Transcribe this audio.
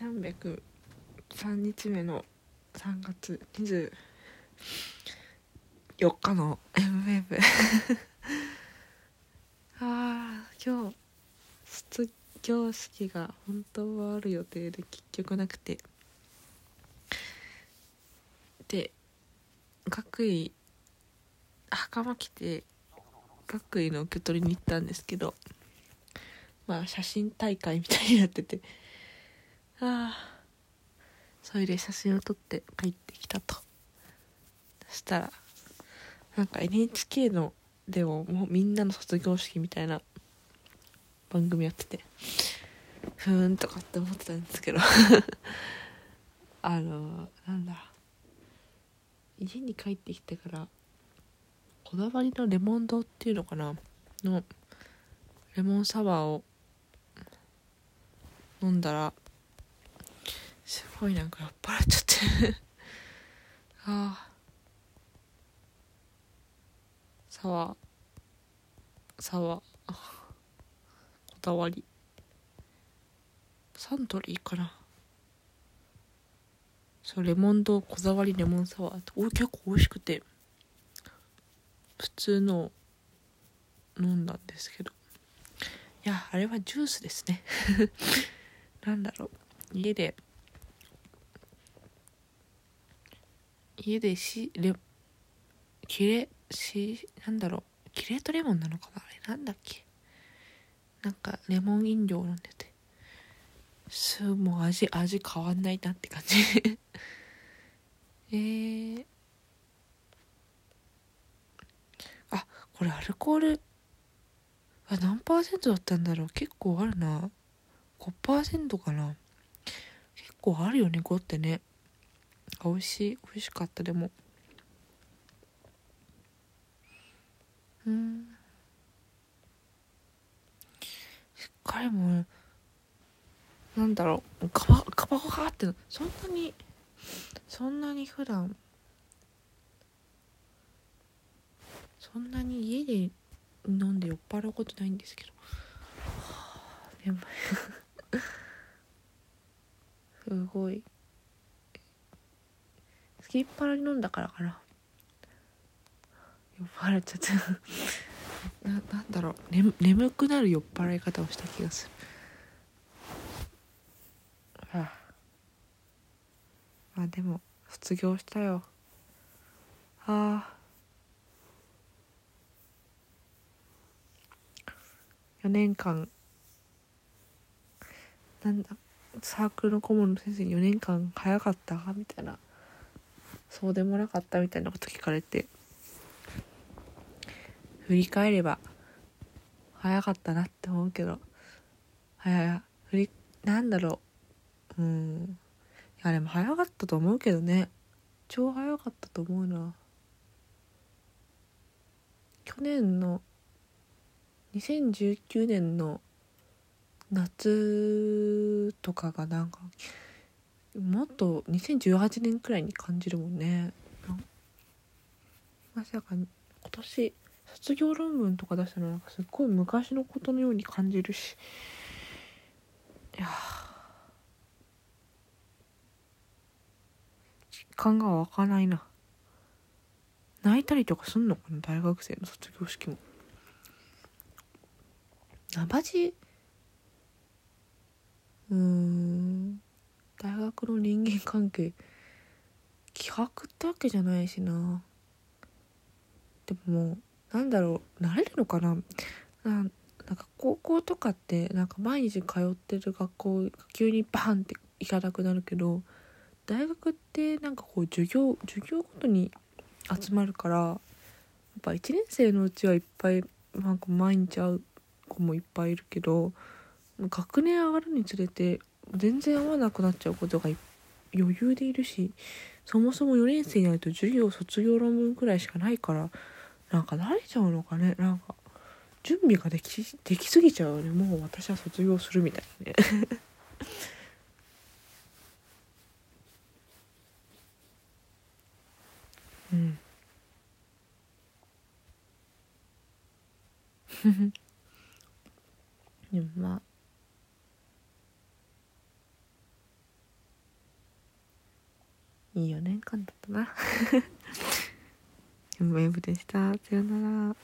303日目の3月24日の m ウェブああ今日卒業式が本当はある予定で結局なくて。で学位袴着て学位の受け取りに行ったんですけどまあ写真大会みたいになってて。ああそれで写真を撮って帰ってきたと。そしたらなんか NHK のでももうみんなの卒業式みたいな番組やっててふーんとかって思ってたんですけど。あのなんだ。家に帰ってきてからこだわりのレモン堂っていうのかな？のレモンサワーを飲んだらすごいなんか酔っ払っちゃって。ああサワー。サワーこだわり。サントリーかな。そうレモンとこだわりレモンサワー。ってお結構美味しくて。普通の飲んだんですけど。いやあれはジュースですね。なんだろう。家で家でしレキレしなんだろう。キレートレモンなのかな？あれなんだっけ？なんかレモン飲料飲んでて。すもう味味変わんないなって感じ。えー、あこれアルコールあ何パーセントだったんだろう？結構あるな。5%かな。結構あるよね5ってね。美味しい美味しかったでも。うん。しっかりもうなんだろうカバカバカってそんなにそんなに普段そんなに家で飲んで酔っ払うことないんですけど。はあでも すごい。きっ腹に飲んだからかな。酔っ払っちゃった。ななんだろう、ね、眠くなる酔っ払い方をした気がする。ああ。まあでも卒業したよ。ああ。4年間。なんだサークルの顧問の先生に4年間早かったみたいなそうでもなかったみたいなこと聞かれて振り返れば早かったなって思うけど早や振りなんだろう。うん。いやでも早かったと思うけどね。超早かったと思うな。去年の2019年の夏とかがなんかもっと2018年くらいに感じるもんね。まさか今年卒業論文とか出したのなんかすっごい昔のことのように感じるし。いや実感が湧かないな。泣いたりとかすんのかな大学生の卒業式も。ナバジ？うーん。大学の人間関係企画ってわけじゃないしな。でももうなんだろう慣れるのかな？なんか高校とかってなんか毎日通ってる学校急にバンって行かなくなるけど大学ってなんかこう授業授業ごとに集まるからやっぱ1年生のうちはいっぱいなんか毎日会う子もいっぱいいるけど学年上がるにつれて全然会わなくなっちゃうことが余裕でいるしそもそも4年生になると授業卒業論文くらいしかないからなんか慣れちゃうのかね。なんか準備ができできすぎちゃうよね。もう私は卒業するみたいなね。うん。でもまあいい4年間だったな。ウェブでした。さよなら。